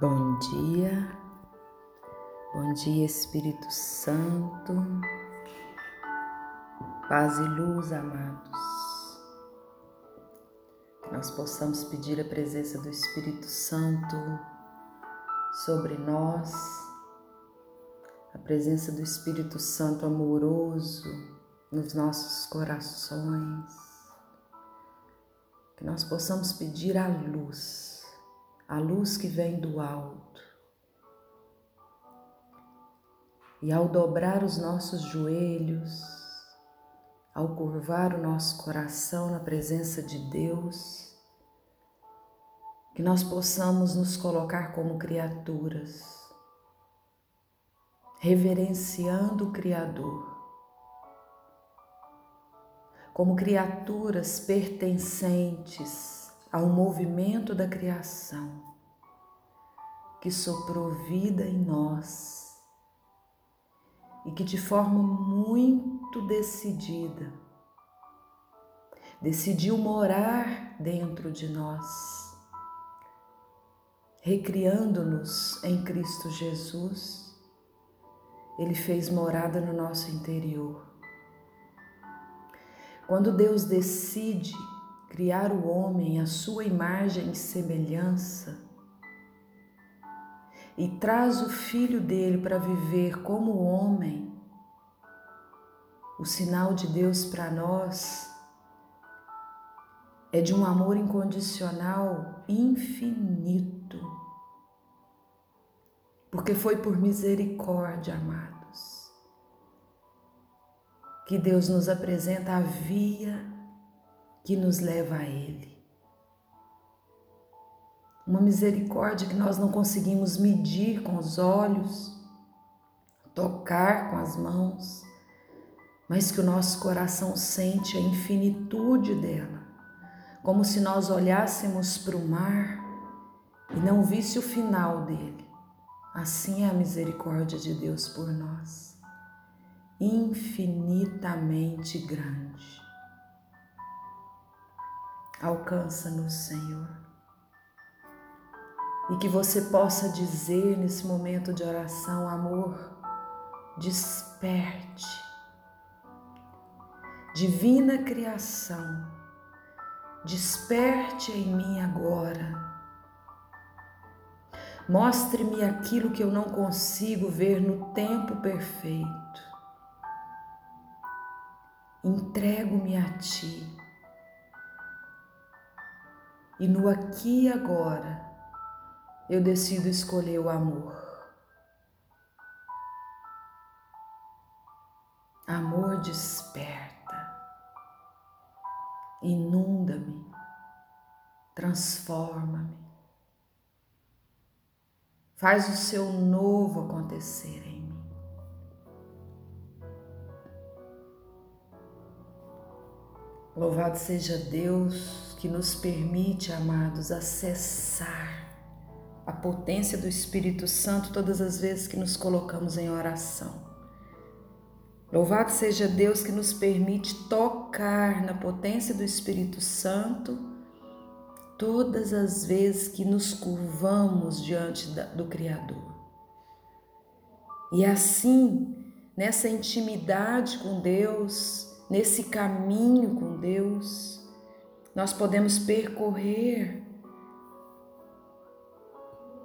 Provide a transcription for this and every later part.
Bom dia, bom dia Espírito Santo, paz e luz, amados. Que nós possamos pedir a presença do Espírito Santo sobre nós, a presença do Espírito Santo amoroso nos nossos corações, que nós possamos pedir a luz a luz que vem do alto. E ao dobrar os nossos joelhos, ao curvar o nosso coração na presença de Deus, que nós possamos nos colocar como criaturas, reverenciando o Criador, como criaturas pertencentes ao movimento da criação que soprou vida em nós e que de forma muito decidida decidiu morar dentro de nós, recriando-nos em Cristo Jesus. Ele fez morada no nosso interior. Quando Deus decide criar o homem à sua imagem e semelhança, e traz o filho dele para viver como homem, o sinal de Deus para nós é de um amor incondicional infinito. Porque foi por misericórdia, amados, que Deus nos apresenta a via que nos leva a Ele. Uma misericórdia que nós não conseguimos medir com os olhos, tocar com as mãos, mas que o nosso coração sente a infinitude dela, como se nós olhássemos para o mar e não visse o final dele. Assim é a misericórdia de Deus por nós, infinitamente grande. Alcança-nos, Senhor. E que você possa dizer nesse momento de oração, amor, desperte. Divina criação, desperte em mim agora. Mostre-me aquilo que eu não consigo ver no tempo perfeito. Entrego-me a Ti e no aqui e agora eu decido escolher o amor. Amor desperta, inunda-me, transforma-me, faz o seu novo acontecer em mim. Louvado seja Deus que nos permite, amados, acessar a potência do Espírito Santo todas as vezes que nos colocamos em oração. Louvado seja Deus que nos permite tocar na potência do Espírito Santo todas as vezes que nos curvamos diante do Criador. E assim, nessa intimidade com Deus, nesse caminho com Deus, nós podemos percorrer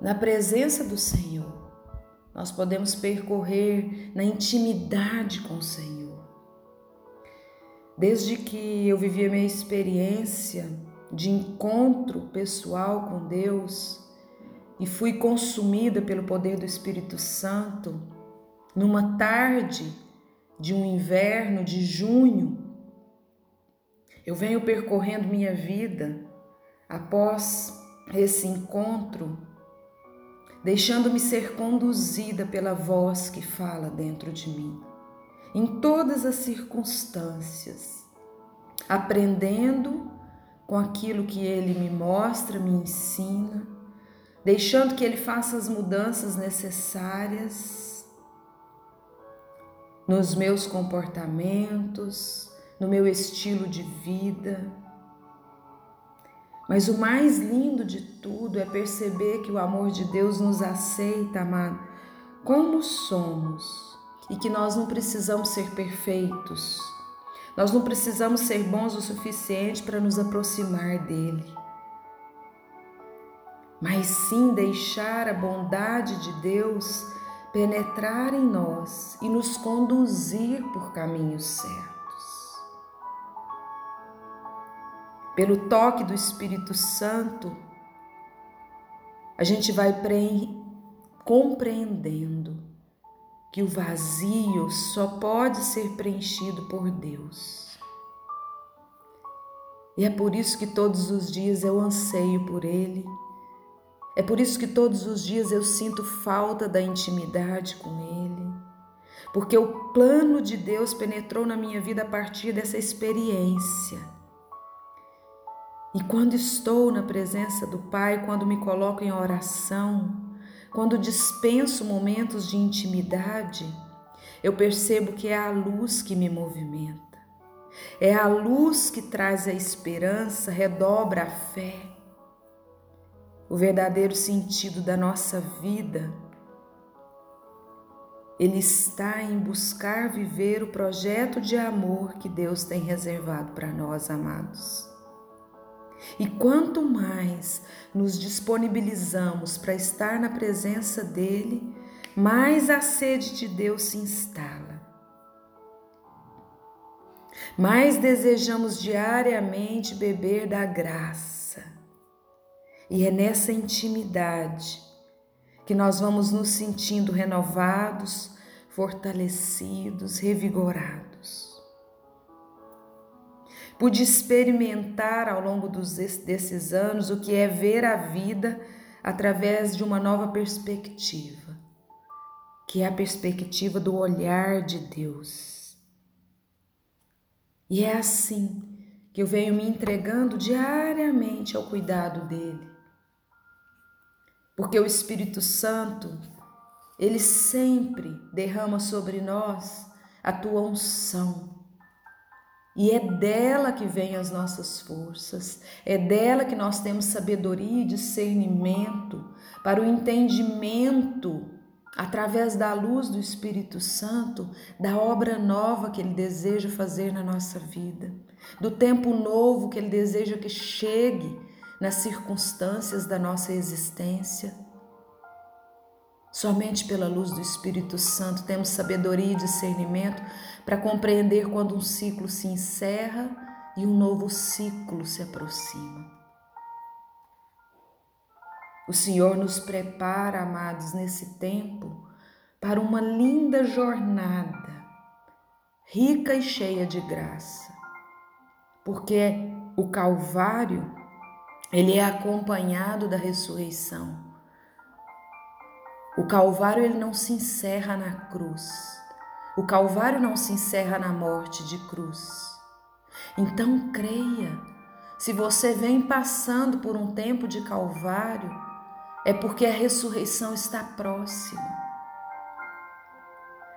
na presença do Senhor. Nós podemos percorrer na intimidade com o Senhor. Desde que eu vivi a minha experiência de encontro pessoal com Deus e fui consumida pelo poder do Espírito Santo, numa tarde de um inverno de junho eu venho percorrendo minha vida após esse encontro, deixando-me ser conduzida pela voz que fala dentro de mim, em todas as circunstâncias, aprendendo com aquilo que ele me mostra, me ensina, deixando que ele faça as mudanças necessárias nos meus comportamentos, no meu estilo de vida. Mas o mais lindo de tudo é perceber que o amor de Deus nos aceita, amado, como somos e que nós não precisamos ser perfeitos. Nós não precisamos ser bons o suficiente para nos aproximar dele. Mas sim deixar a bondade de Deus penetrar em nós e nos conduzir por caminhos certos. Pelo toque do Espírito Santo, a gente vai compreendendo que o vazio só pode ser preenchido por Deus. E é por isso que todos os dias eu anseio por Ele é por isso que todos os dias eu sinto falta da intimidade com Ele, porque o plano de Deus penetrou na minha vida a partir dessa experiência. E quando estou na presença do Pai, quando me coloco em oração, quando dispenso momentos de intimidade, eu percebo que é a luz que me movimenta. É a luz que traz a esperança, redobra a fé o verdadeiro sentido da nossa vida, ele está em buscar viver o projeto de amor que Deus tem reservado para nós, amados. E quanto mais nos disponibilizamos para estar na presença dele, mais a sede de Deus se instala. Mais desejamos diariamente beber da graça e é nessa intimidade que nós vamos nos sentindo renovados, fortalecidos, revigorados. Pude experimentar ao longo dos, desses anos o que é ver a vida através de uma nova perspectiva, que é a perspectiva do olhar de Deus. E é assim que eu venho me entregando diariamente ao cuidado dele porque o Espírito Santo, ele sempre derrama sobre nós a tua unção. E é dela que vêm as nossas forças, é dela que nós temos sabedoria e discernimento para o entendimento, através da luz do Espírito Santo, da obra nova que Ele deseja fazer na nossa vida, do tempo novo que Ele deseja que chegue nas circunstâncias da nossa existência. Somente pela luz do Espírito Santo temos sabedoria e discernimento para compreender quando um ciclo se encerra e um novo ciclo se aproxima. O Senhor nos prepara, amados, nesse tempo para uma linda jornada, rica e cheia de graça, porque o Calvário ele é acompanhado da ressurreição. O Calvário ele não se encerra na cruz. O Calvário não se encerra na morte de cruz. Então creia. Se você vem passando por um tempo de Calvário, é porque a ressurreição está próxima.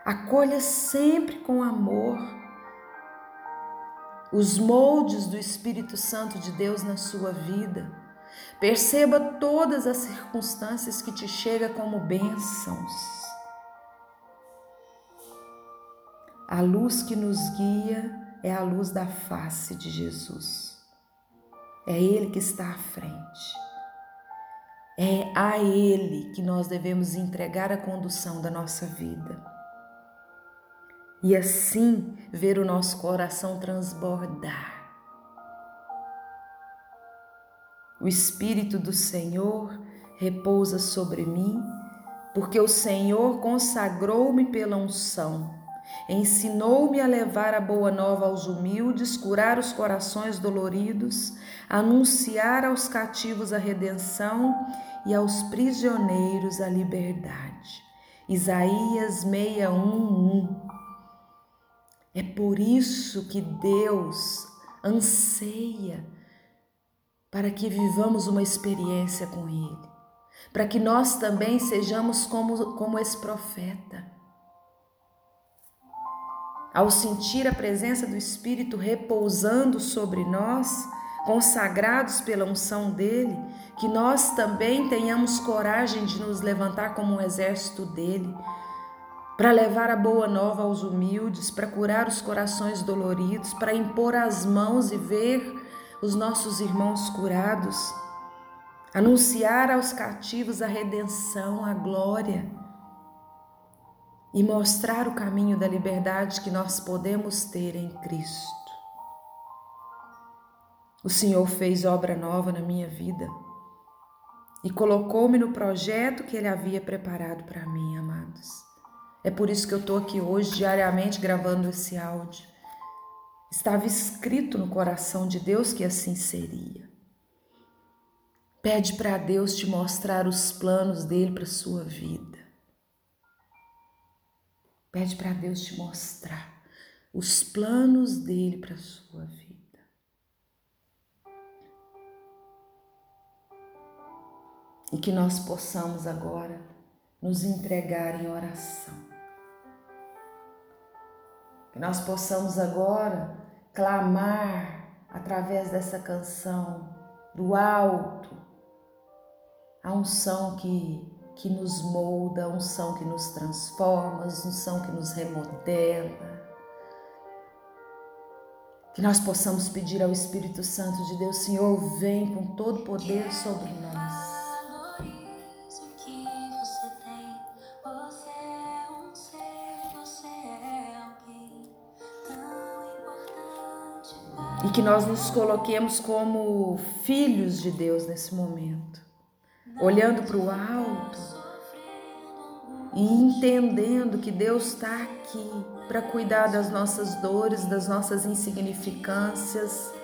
Acolha sempre com amor os moldes do Espírito Santo de Deus na sua vida. Perceba todas as circunstâncias que te chegam como bênçãos. A luz que nos guia é a luz da face de Jesus. É Ele que está à frente. É a Ele que nós devemos entregar a condução da nossa vida e assim ver o nosso coração transbordar. O Espírito do Senhor repousa sobre mim, porque o Senhor consagrou-me pela unção, ensinou-me a levar a boa nova aos humildes, curar os corações doloridos, anunciar aos cativos a redenção e aos prisioneiros a liberdade. Isaías 61:1 é por isso que Deus anseia para que vivamos uma experiência com Ele, para que nós também sejamos como, como esse profeta. Ao sentir a presença do Espírito repousando sobre nós, consagrados pela unção dele, que nós também tenhamos coragem de nos levantar como um exército dele, para levar a boa nova aos humildes, para curar os corações doloridos, para impor as mãos e ver os nossos irmãos curados, anunciar aos cativos a redenção, a glória e mostrar o caminho da liberdade que nós podemos ter em Cristo. O Senhor fez obra nova na minha vida e colocou-me no projeto que Ele havia preparado para mim, amados. É por isso que eu estou aqui hoje, diariamente, gravando esse áudio. Estava escrito no coração de Deus que assim seria. Pede para Deus te mostrar os planos dele para sua vida. Pede para Deus te mostrar os planos dele para sua vida. e que nós possamos agora nos entregar em oração. Que nós possamos agora clamar através dessa canção do alto a unção que, que nos molda, a unção que nos transforma, a unção que nos remodela. Que nós possamos pedir ao Espírito Santo de Deus, Senhor, vem com todo poder sobre nós. Que nós nos coloquemos como filhos de Deus nesse momento, olhando para o alto e entendendo que Deus está aqui para cuidar das nossas dores, das nossas insignificâncias,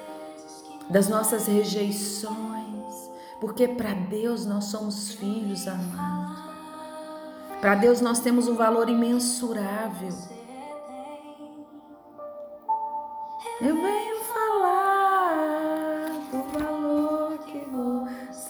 das nossas rejeições, porque para Deus nós somos filhos amados. Para Deus nós temos um valor imensurável. Eu venho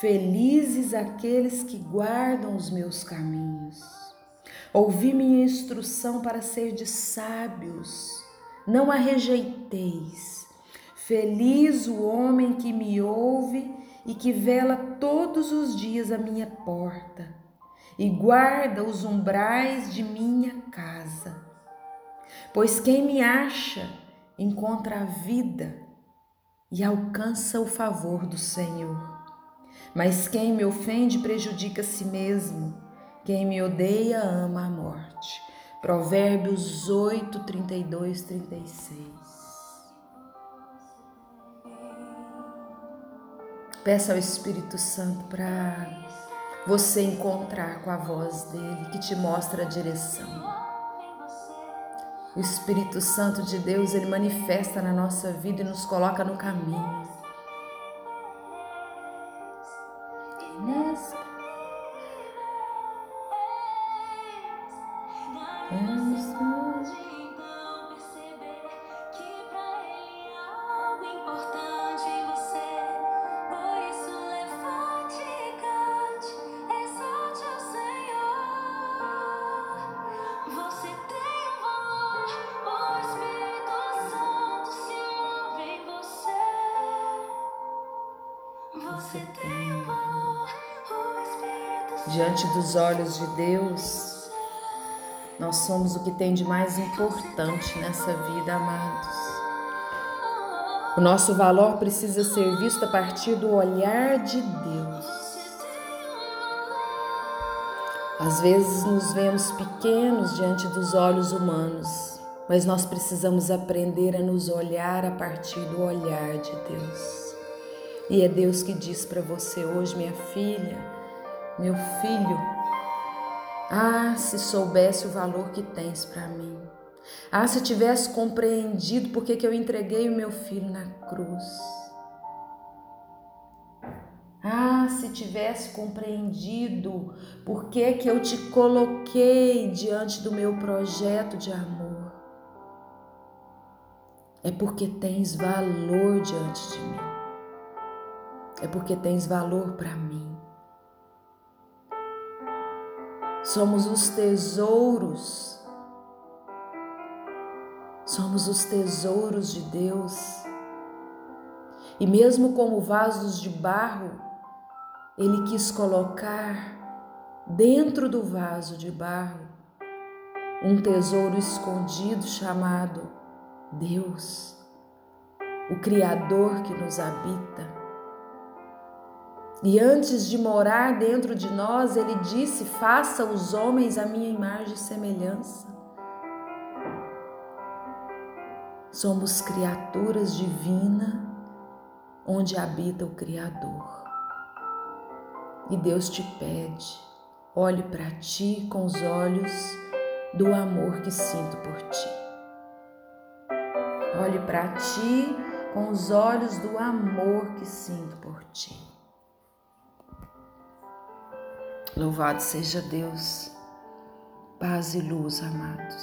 Felizes aqueles que guardam os meus caminhos. Ouvi minha instrução para ser de sábios. Não a rejeiteis. Feliz o homem que me ouve e que vela todos os dias a minha porta e guarda os umbrais de minha casa. Pois quem me acha encontra a vida e alcança o favor do Senhor. Mas quem me ofende prejudica a si mesmo. Quem me odeia ama a morte. Provérbios 8, 32, 36. Peça ao Espírito Santo para você encontrar com a voz dele que te mostra a direção. O Espírito Santo de Deus, ele manifesta na nossa vida e nos coloca no caminho. Diante dos olhos de Deus, nós somos o que tem de mais importante nessa vida, amados. O nosso valor precisa ser visto a partir do olhar de Deus. Às vezes nos vemos pequenos diante dos olhos humanos, mas nós precisamos aprender a nos olhar a partir do olhar de Deus. E é Deus que diz para você hoje, minha filha, meu filho, ah, se soubesse o valor que tens para mim. Ah, se tivesse compreendido por que eu entreguei o meu filho na cruz. Ah, se tivesse compreendido por que que eu te coloquei diante do meu projeto de amor. É porque tens valor diante de mim. É porque tens valor para mim. Somos os tesouros. Somos os tesouros de Deus. E mesmo como vasos de barro, ele quis colocar dentro do vaso de barro um tesouro escondido chamado Deus, o Criador que nos habita. E antes de morar dentro de nós, ele disse: Faça os homens a minha imagem e semelhança. Somos criaturas divinas onde habita o Criador. E Deus te pede, olhe para ti com os olhos do amor que sinto por ti. Olhe para ti com os olhos do amor que sinto por ti. Louvado seja Deus, paz e luz, amados.